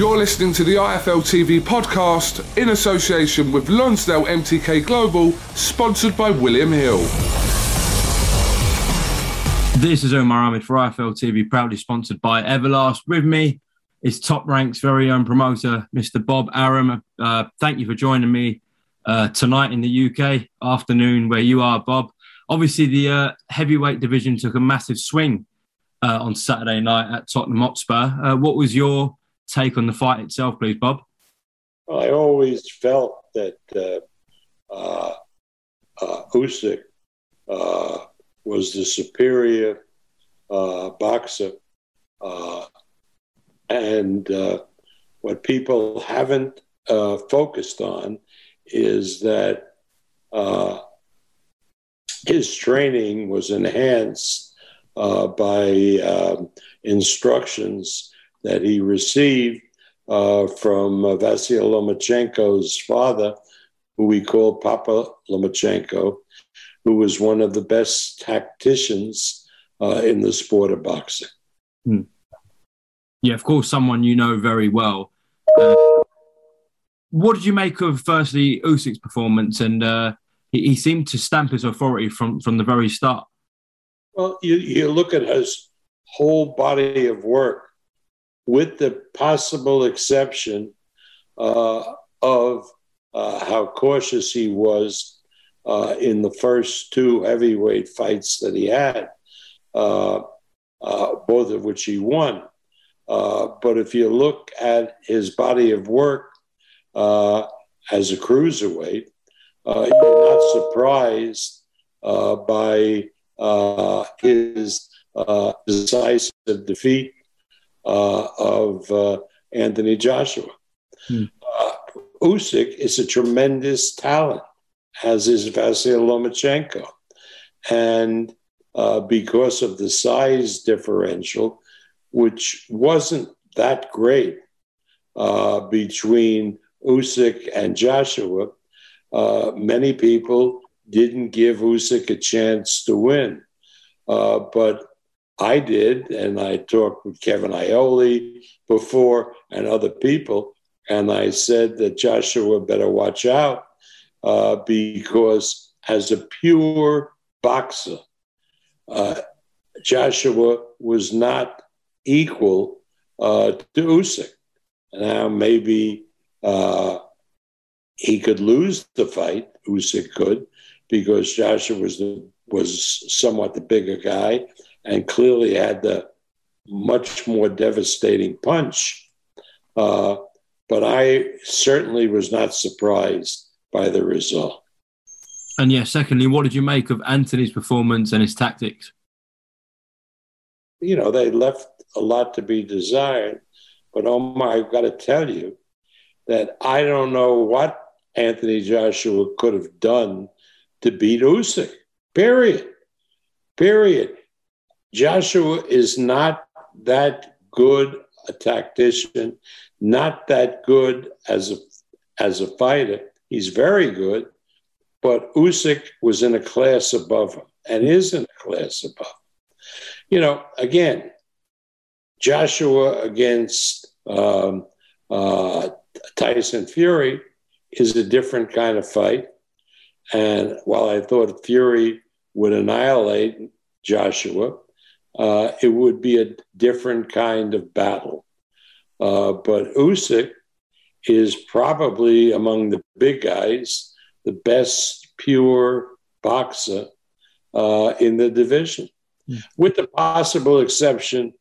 You're listening to the IFL TV podcast in association with Lonsdale MTK Global, sponsored by William Hill. This is Omar Ahmed for IFL TV, proudly sponsored by Everlast. With me is Top Rank's very own promoter, Mr. Bob Arum. Uh, thank you for joining me uh, tonight in the UK afternoon, where you are, Bob. Obviously, the uh, heavyweight division took a massive swing uh, on Saturday night at Tottenham Hotspur. Uh, what was your take on the fight itself, please, Bob? I always felt that uh, uh, uh, Usyk uh, was the superior uh, boxer, uh, and uh, what people haven't focused on is that his training was enhanced by um, instructions that he received uh, from uh, Vasyl Lomachenko's father, who we call Papa Lomachenko, who was one of the best tacticians uh, in the sport of boxing. Yeah, of course, someone you know very well. Uh, what did you make of, firstly, Usyk's performance? And uh, he, he seemed to stamp his authority from, from the very start. Well, you, you look at his whole body of work, with the possible exception uh, of uh, how cautious he was uh, in the first two heavyweight fights that he had, uh, uh, both of which he won. Uh, but if you look at his body of work as a cruiserweight, you're not surprised by his decisive defeat of uh, Anthony Joshua. Hmm. Uh, Usyk is a tremendous talent, as is Vasyl Lomachenko. And uh, because of the size differential, which wasn't that great uh, between Usyk and Joshua, uh, many people didn't give Usyk a chance to win. Uh, but I did, and I talked with Kevin Iole before and other people, and I said that Joshua better watch out uh, because as a pure boxer, uh, Joshua was not equal uh, to Usyk. Now maybe uh, he could lose the fight. Usyk could because Joshua was the, was somewhat the bigger guy and clearly had the much more devastating punch. Uh, but I certainly was not surprised by the result. And yeah, secondly, what did you make of Anthony's performance and his tactics? You know, they left a lot to be desired. But Omar, I've got to tell you that I don't know what Anthony Joshua could have done to beat Usyk. Period. Period. Joshua is not that good a tactician, not that good as a as a fighter. He's very good, but Usyk was in a class above him and is in a class above. Him. You know, again, Joshua against um, uh, Tyson Fury is a different kind of fight. And while I thought Fury would annihilate Joshua, uh, it would be a different kind of battle. Uh, but Usyk is probably among the big guys the best pure boxer uh, in the division, mm. with the possible exception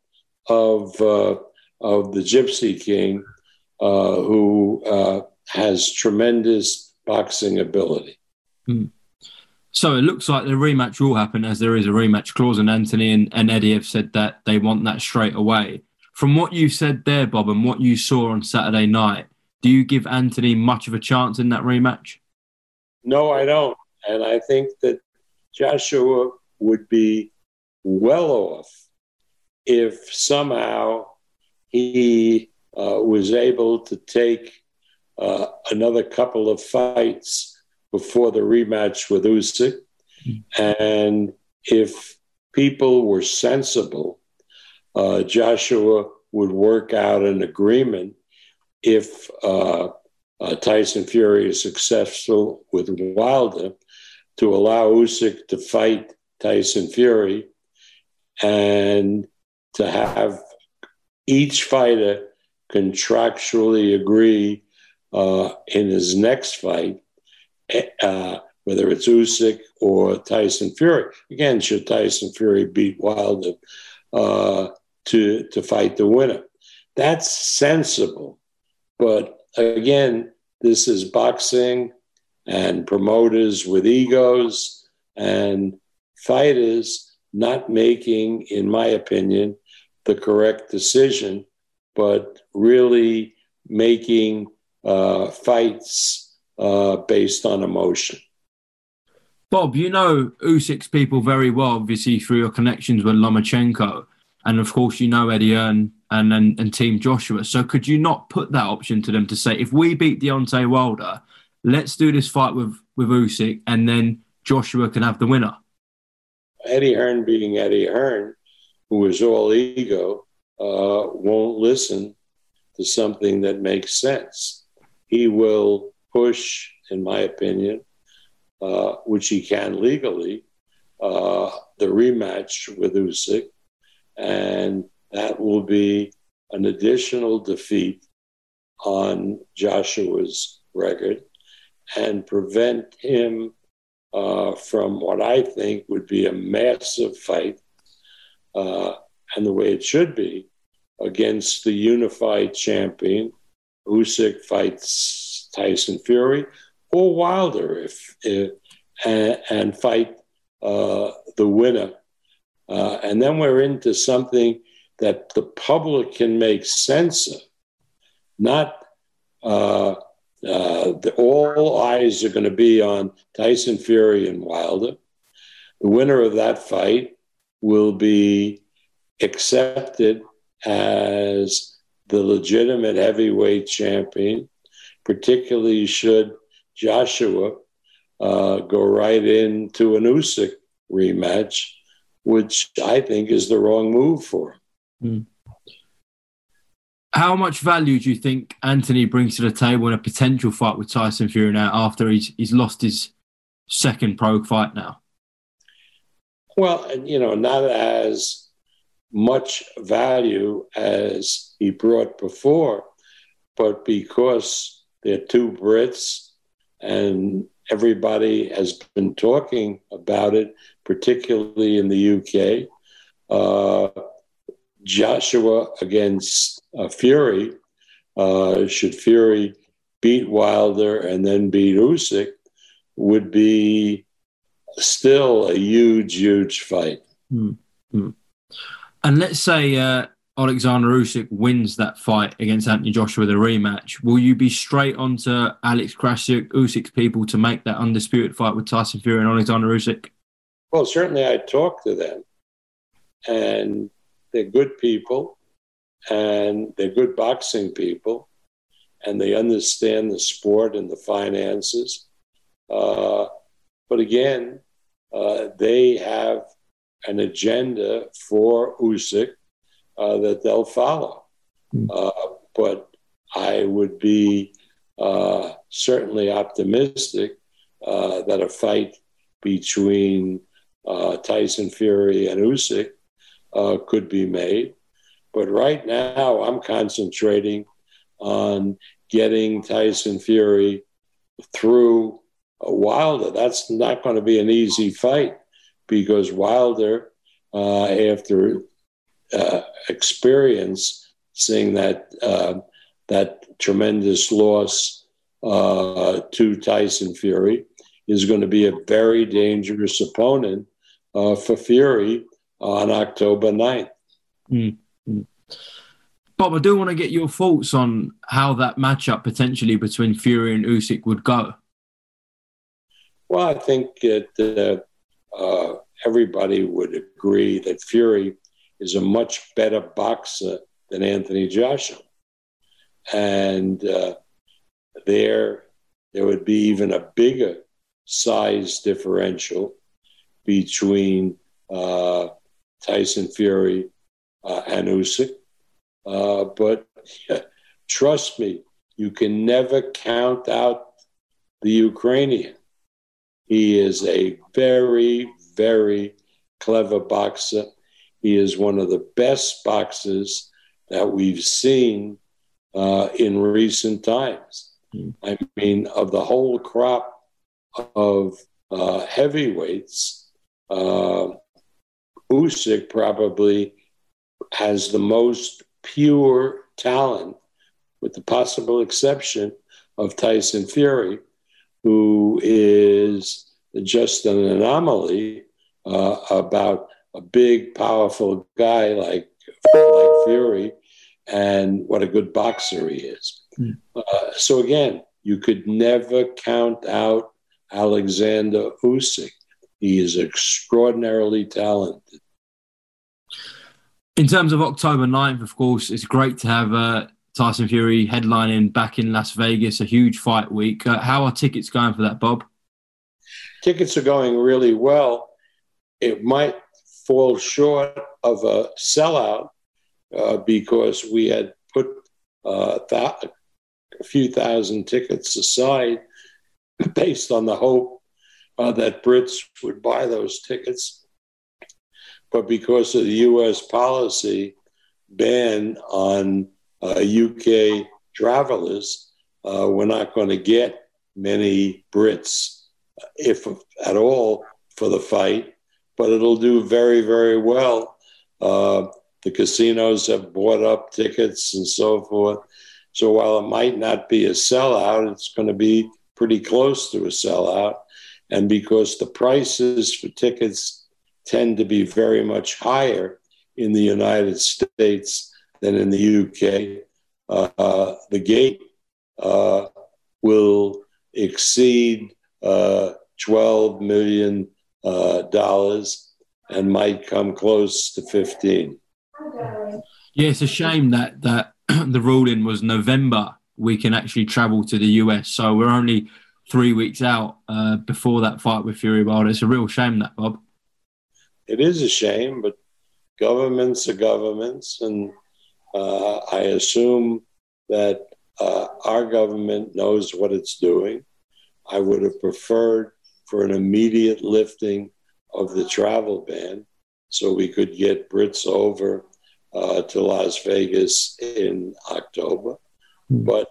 of uh, of the Gypsy King, uh, who uh, has tremendous boxing ability. Mm. So it looks like the rematch will happen as there is a rematch clause, and Anthony and, and Eddie have said that they want that straight away. From what you said there, Bob, and what you saw on Saturday night, do you give Anthony much of a chance in that rematch? No, I don't. And I think that Joshua would be well off if somehow he uh, was able to take uh, another couple of fights before the rematch with Usyk. And if people were sensible, uh, Joshua would work out an agreement if uh, uh, Tyson Fury is successful with Wilder to allow Usyk to fight Tyson Fury and to have each fighter contractually agree uh, in his next fight uh, whether it's Usyk or Tyson Fury. Again, should Tyson Fury beat Wilder uh, to to fight the winner? That's sensible, but again, this is boxing and promoters with egos and fighters not making, in my opinion, the correct decision, but really making uh, fights uh, based on emotion. Bob, you know Usyk's people very well, obviously through your connections with Lomachenko, and of course you know Eddie Hearn and, and, and Team Joshua. So could you not put that option to them to say, if we beat Deontay Wilder, let's do this fight with with Usyk, and then Joshua can have the winner? Eddie Hearn, being Eddie Hearn, who is all ego, uh, won't listen to something that makes sense. He will push, in my opinion, uh, which he can legally, uh, the rematch with Usyk, and that will be an additional defeat on Joshua's record and prevent him uh, from what I think would be a massive fight, uh, and the way it should be, against the unified champion. Usyk fights Tyson Fury or Wilder if, if and, and, fight uh, the winner. Uh, and then we're into something that the public can make sense of, not uh, uh the, all eyes are going to be on Tyson Fury and Wilder. The winner of that fight will be accepted as the legitimate heavyweight champion particularly should Joshua uh, go right into an Usyk rematch, which I think is the wrong move for him. Mm. How much value do you think Anthony brings to the table in a potential fight with Tyson Fury now after he's he's lost his second pro fight now? Well, you know, not as much value as he brought before, but because they're two Brits, and everybody has been talking about it, particularly in the UK. Uh, Joshua against uh, Fury. Uh, should Fury beat Wilder and then beat Usyk, would be still a huge, huge fight. Mm-hmm. And let's say uh, Alexander Usyk wins that fight against Anthony Joshua the rematch, will you be straight onto Alex Krassyuk, Usyk's people to make that undisputed fight with Tyson Fury and Alexander Usyk? Well, certainly I talk to them, and they're good people, and they're good boxing people, and they understand the sport and the finances. Uh, but again, uh, they have an agenda for Usyk uh, that they'll follow. Uh, but I would be uh, certainly optimistic uh, that a fight between uh, Tyson Fury and Usyk uh, could be made. But right now, I'm concentrating on getting Tyson Fury through Wilder. That's not going to be an easy fight because Wilder, uh, after uh, seeing that uh, that tremendous loss uh, to Tyson Fury, is going to be a very dangerous opponent uh, for Fury on October 9th. Mm-hmm. Bob, I do want to get your thoughts on how that matchup potentially between Fury and Usyk would go. Well, I think that uh, everybody would agree that Fury is a much better boxer than Anthony Joshua, and uh, there there would be even a bigger size differential between uh, Tyson Fury uh, and Usyk. Uh, but trust me, you can never count out the Ukrainian. He is a very, very clever boxer. He is one of the best boxers that we've seen uh, in recent times. Mm. I mean, of the whole crop of uh, heavyweights, uh, Usyk probably has the most pure talent, with the possible exception of Tyson Fury, who is just an anomaly uh, about a big, powerful guy like like Fury, and what a good boxer he is. Mm. Uh, so again, you could never count out Alexander Usyk. He is extraordinarily talented. In terms of October 9th, of course, it's great to have uh, Tyson Fury headlining back in Las Vegas, a huge fight week. Uh, how are tickets going for that, Bob? Tickets are going really well. It might fall short of a sellout uh, because we had put uh, th- a few thousand tickets aside based on the hope uh, that Brits would buy those tickets. But because of the US policy ban on uh, UK travelers, uh, we're not going to get many Brits, if at all, for the fight. But it'll do very, very well. Uh, the casinos have bought up tickets and so forth. So while it might not be a sellout, it's going to be pretty close to a sellout. And because the prices for tickets tend to be very much higher in the United States than in the UK, uh, the gate uh, will exceed uh, $12 million uh, dollars and might come close to 15. Yeah, it's a shame that, that the ruling was November we can actually travel to the US. So we're only three weeks out uh, before that fight with Fury Wilder. It's a real shame that, Bob. It is a shame, but governments are governments. And uh, I assume that uh, our government knows what it's doing. I would have preferred for an immediate lifting of the travel ban so we could get Brits over uh, to Las Vegas in October. Hmm. But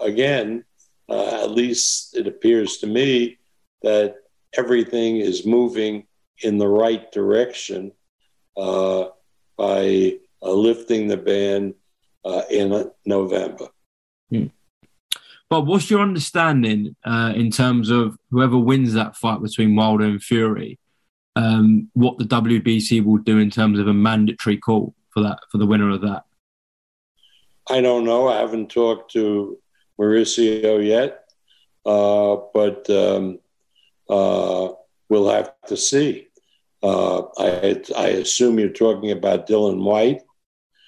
again, uh, at least it appears to me that everything is moving in the right direction uh, by uh, lifting the ban uh, in November. Hmm. Bob, what's your understanding uh, in terms of whoever wins that fight between Wilder and Fury? Um, what the WBC will do in terms of a mandatory call for that for the winner of that? I don't know. I haven't talked to Mauricio yet, uh, but um, uh, we'll have to see. Uh, I, I assume you're talking about Dillian Whyte,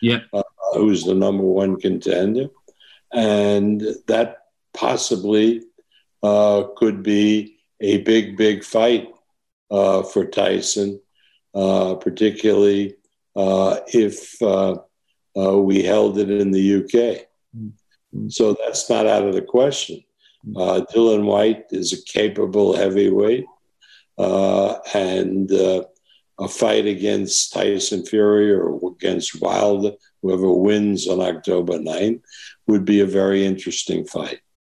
Yeah. uh, who's the number one contender, and that possibly uh, could be a big, big fight uh, for Tyson, uh, particularly uh, if uh, uh, we held it in the UK. So that's not out of the question. Uh, Dillian Whyte is a capable heavyweight, uh, and uh, a fight against Tyson Fury or against Wilder, whoever wins on October 9th, would be a very interesting fight.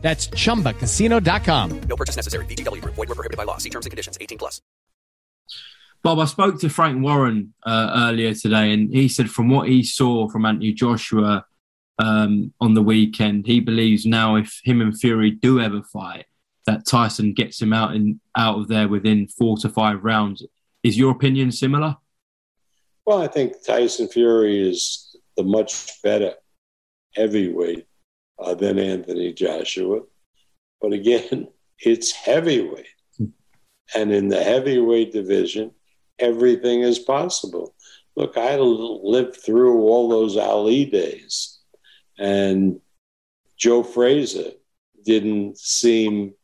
That's chumbacasino.com. No purchase necessary. VGW Group. Void were prohibited by law. See terms and conditions. 18 plus. Bob, I spoke to Frank Warren uh, earlier today, and he said from what he saw from Anthony Joshua um, on the weekend, he believes now if him and Fury do ever fight, that Tyson gets him out in out of there within four to five rounds. Is your opinion similar? Well, I think Tyson Fury is the much better heavyweight uh, than Anthony Joshua. But again, it's heavyweight. And in the heavyweight division, everything is possible. Look, I lived through all those Ali days, and Joe Frazier didn't seem,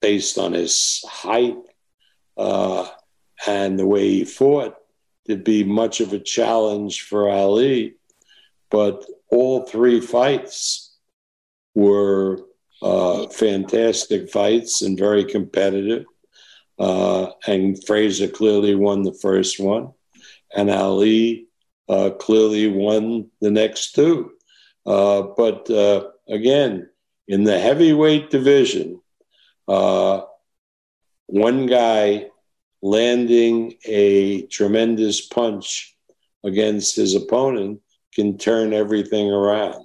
based on his height uh, and the way he fought, to be much of a challenge for Ali. But all three fights were uh, fantastic fights and very competitive. Uh, and Frazier clearly won the first one, and Ali uh, clearly won the next two. Uh, but uh, again, in the heavyweight division, uh, one guy landing a tremendous punch against his opponent can turn everything around.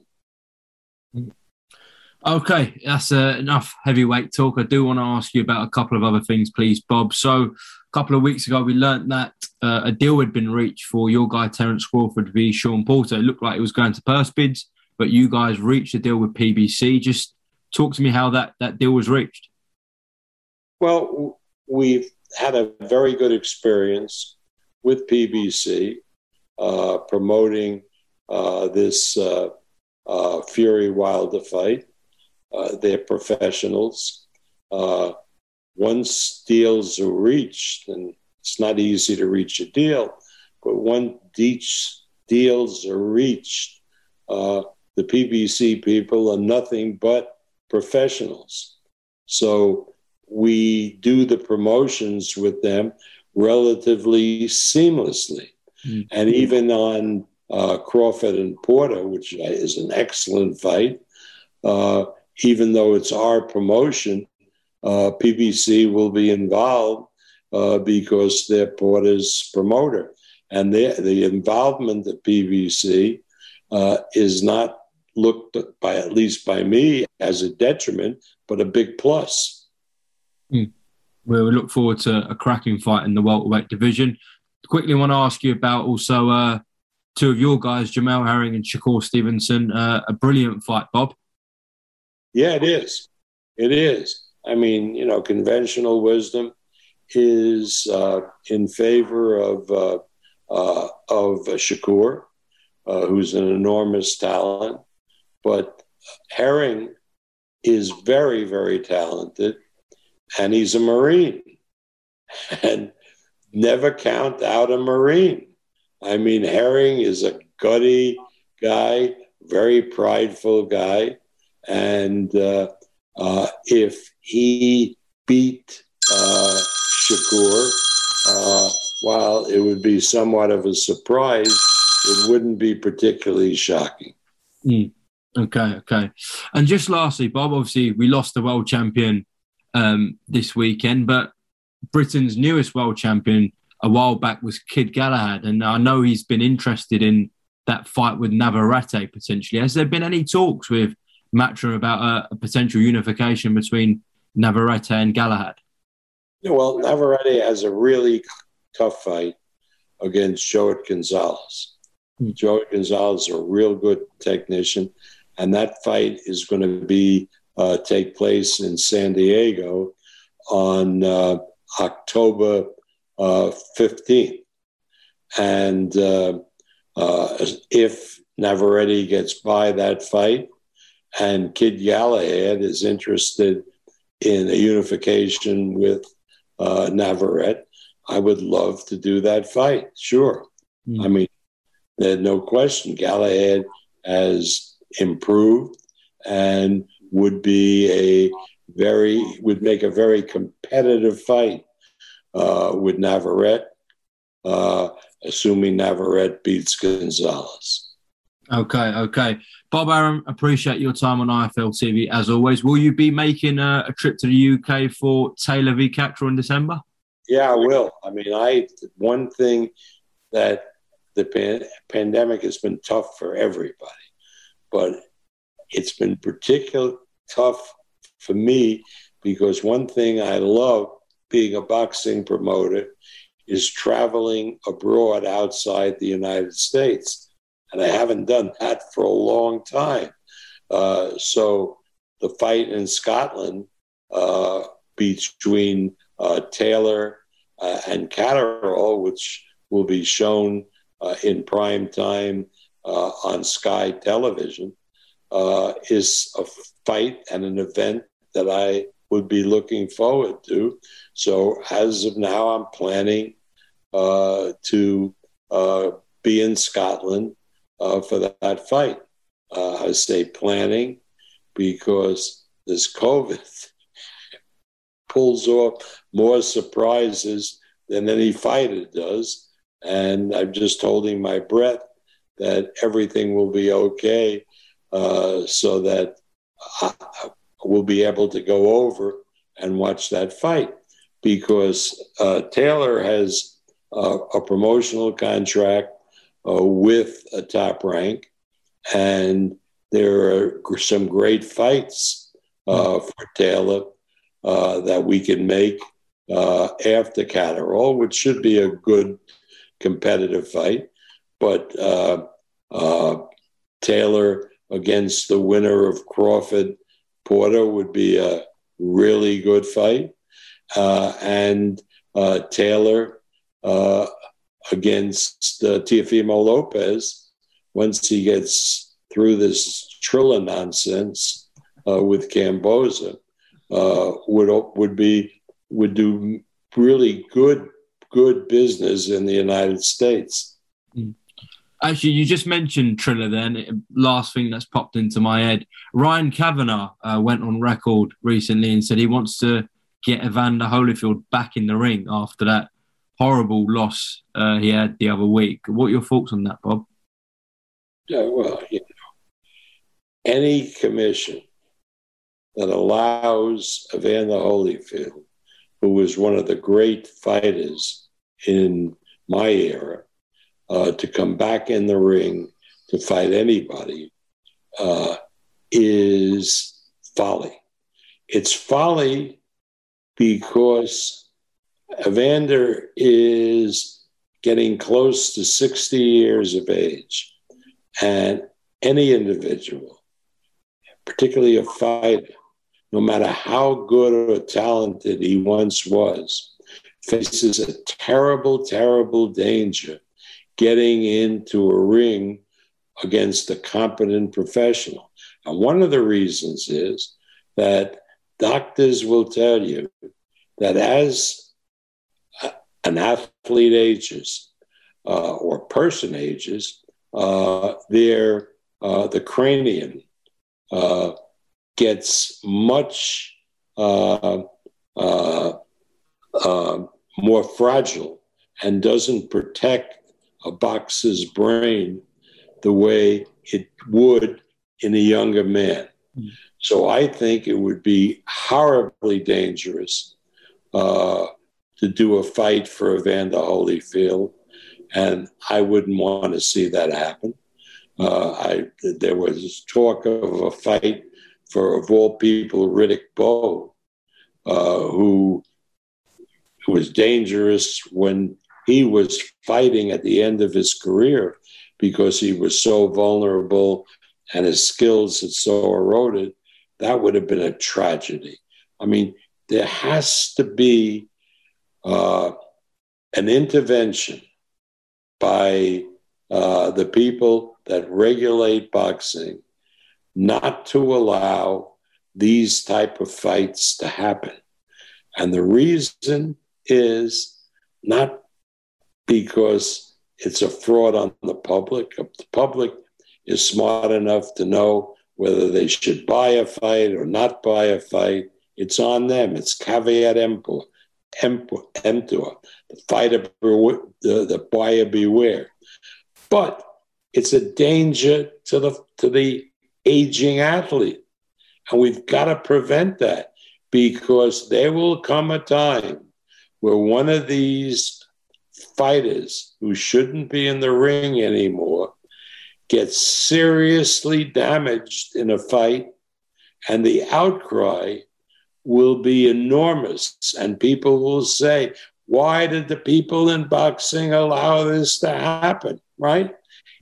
Okay, that's uh, enough heavyweight talk. I do want to ask you about a couple of other things, please, Bob. So, a couple of weeks ago, we learnt that uh, a deal had been reached for your guy Terence Crawford v Sean Porter. It looked like it was going to purse bids, but you guys reached a deal with PBC. Just talk to me how that, that deal was reached. Well, we've had a very good experience with PBC uh, promoting this uh, uh, Fury Wilder fight. Uh, they're professionals. Uh, once deals are reached, and it's not easy to reach a deal, but once deals are reached, uh, the PBC people are nothing but professionals. So we do the promotions with them relatively seamlessly. Mm. And even on uh, Crawford and Porter, which is an excellent fight, uh, even though it's our promotion, uh, PBC will be involved uh, because they're Porter's promoter. And the involvement of PBC uh, is not looked by, at least by me, as a detriment, but a big plus. We we look forward to a cracking fight in the welterweight division. Quickly, want to ask you about also uh, two of your guys, Jamel Herring and Shakur Stevenson. Uh, a brilliant fight, Bob. Yeah, it is. It is. I mean, you know, conventional wisdom is uh, in favor of uh, uh, of Shakur, uh, who's an enormous talent, but Herring is very, very talented, and he's a Marine, and never count out a Marine. I mean, Herring is a gutty guy, very prideful guy. And uh, uh, if he beat uh, Shakur, uh, while it would be somewhat of a surprise, it wouldn't be particularly shocking. Okay, okay. And just lastly, Bob, obviously we lost the world champion um, this weekend, but Britain's newest world champion a while back was Kid Galahad, and I know he's been interested in that fight with Navarrete potentially. Has there been any talks with Matchroom about a, a potential unification between Navarrete and Galahad? Yeah, well, Navarrete has a really tough fight against Joet Gonzalez. Mm. Joet Gonzalez is a real good technician, and that fight is going to be uh, take place in San Diego on uh, October uh, 15th. And uh, uh, if Navarrete gets by that fight and Kid Galahad is interested in a unification with uh, Navarrete, I would love to do that fight. Sure. Mm. I mean, there's no question Galahad has improved and would be a very would make a very competitive fight uh, with Navarrete, uh, assuming Navarrete beats Gonzalez. Okay, okay. Bob Arum, appreciate your time on IFL TV as always. Will you be making a, a trip to the UK for Taylor v. Catterall in December? Yeah, I will. I mean, I one thing that the pan- pandemic has been tough for everybody, but it's been particularly tough for me because one thing I love being a boxing promoter is traveling abroad outside the United States. And I haven't done that for a long time. Uh, so the fight in Scotland uh, between uh, Taylor uh, and Catterall, which will be shown uh, in prime time uh, on Sky Television, is a fight and an event that I would be looking forward to. So as of now, I'm planning uh, to uh, be in Scotland uh, for that, that fight. Uh, I say planning because this COVID pulls off more surprises than any fighter does. And I'm just holding my breath that everything will be okay uh, so that I, will be able to go over and watch that fight because uh, Taylor has uh, a promotional contract uh, with a top rank, and there are some great fights uh, for Taylor uh, that we can make uh, after Catterall, which should be a good competitive fight. But Taylor against the winner of Crawford Porter would be a really good fight. Uh, and uh, Taylor uh, against uh, Teofimo Lopez, once he gets through this Triller nonsense uh, with Kambosos, uh, would would be would do really good good business in the United States. Actually, you just mentioned Triller then. Last thing that's popped into my head. Ryan Kavanaugh uh, went on record recently and said he wants to get Evander Holyfield back in the ring after that horrible loss uh, he had the other week. What are your thoughts on that, Bob? Yeah, well, you know, any commission that allows Evander Holyfield, who was one of the great fighters in my era, uh, to come back in the ring to fight anybody uh, is folly. It's folly because Evander is getting close to 60 years of age, and any individual, particularly a fighter, no matter how good or talented he once was, faces a terrible, terrible danger getting into a ring against a competent professional. And one of the reasons is that doctors will tell you that as an athlete ages uh, or person ages, uh, their uh, the cranium uh, gets much uh, uh, more fragile and doesn't protect a boxer's brain the way it would in a younger man. Mm. So I think it would be horribly dangerous uh, to do a fight for Evander Holyfield, and I wouldn't want to see that happen. Uh, I, there was talk of a fight for, of all people, Riddick Bowe, uh, who was dangerous when he was fighting at the end of his career because he was so vulnerable and his skills had so eroded. That would have been a tragedy. I mean, there has to be uh, an intervention by uh, the people that regulate boxing not to allow these type of fights to happen and the reason is not because it's a fraud on the public. The public is smart enough to know whether they should buy a fight or not buy a fight. It's on them. It's caveat emptor emptor the fighter the, the buyer beware. But it's a danger to the to the aging athlete. And we've got to prevent that because there will come a time where one of these fighters who shouldn't be in the ring anymore get seriously damaged in a fight, and the outcry will be enormous. And people will say, Why did the people in boxing allow this to happen? Right?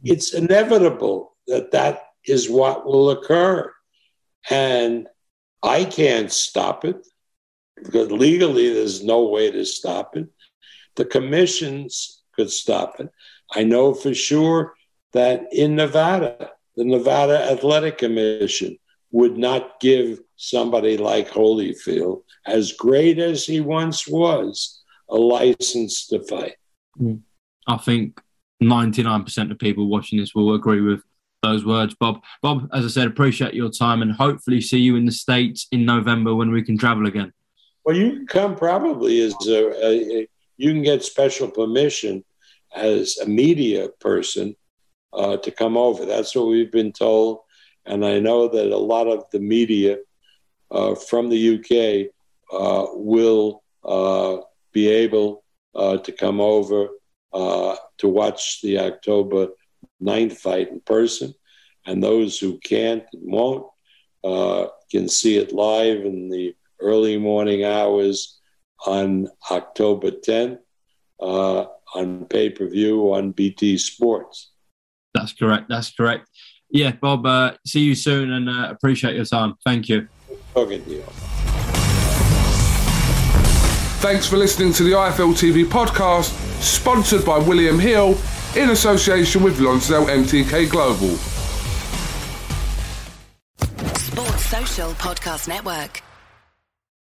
It's inevitable that that is what will occur. And I can't stop it because legally there's no way to stop it. The commissions could stop it. I know for sure that in Nevada, the Nevada Athletic Commission would not give somebody like Holyfield, as great as he once was, a license to fight. I think 99% of people watching this will agree with those words, Bob. Bob, as I said, appreciate your time and hopefully see you in the States in November when we can travel again. Well, you can come probably as a, a you can get special permission as a media person uh, to come over. That's what we've been told. And I know that a lot of the media uh, from the UK uh, will uh, be able uh, to come over uh, to watch the October ninth fight in person. And those who can't and won't can see it live in the early morning hours on October 10th uh, on pay per view on BT Sports. That's correct. That's correct. Yeah, Bob, uh, see you soon and uh, appreciate your time. Thank you. Talking to you. Thanks for listening to the IFL TV podcast, sponsored by William Hill in association with Lonsdale MTK Global. Sports Social Podcast Network.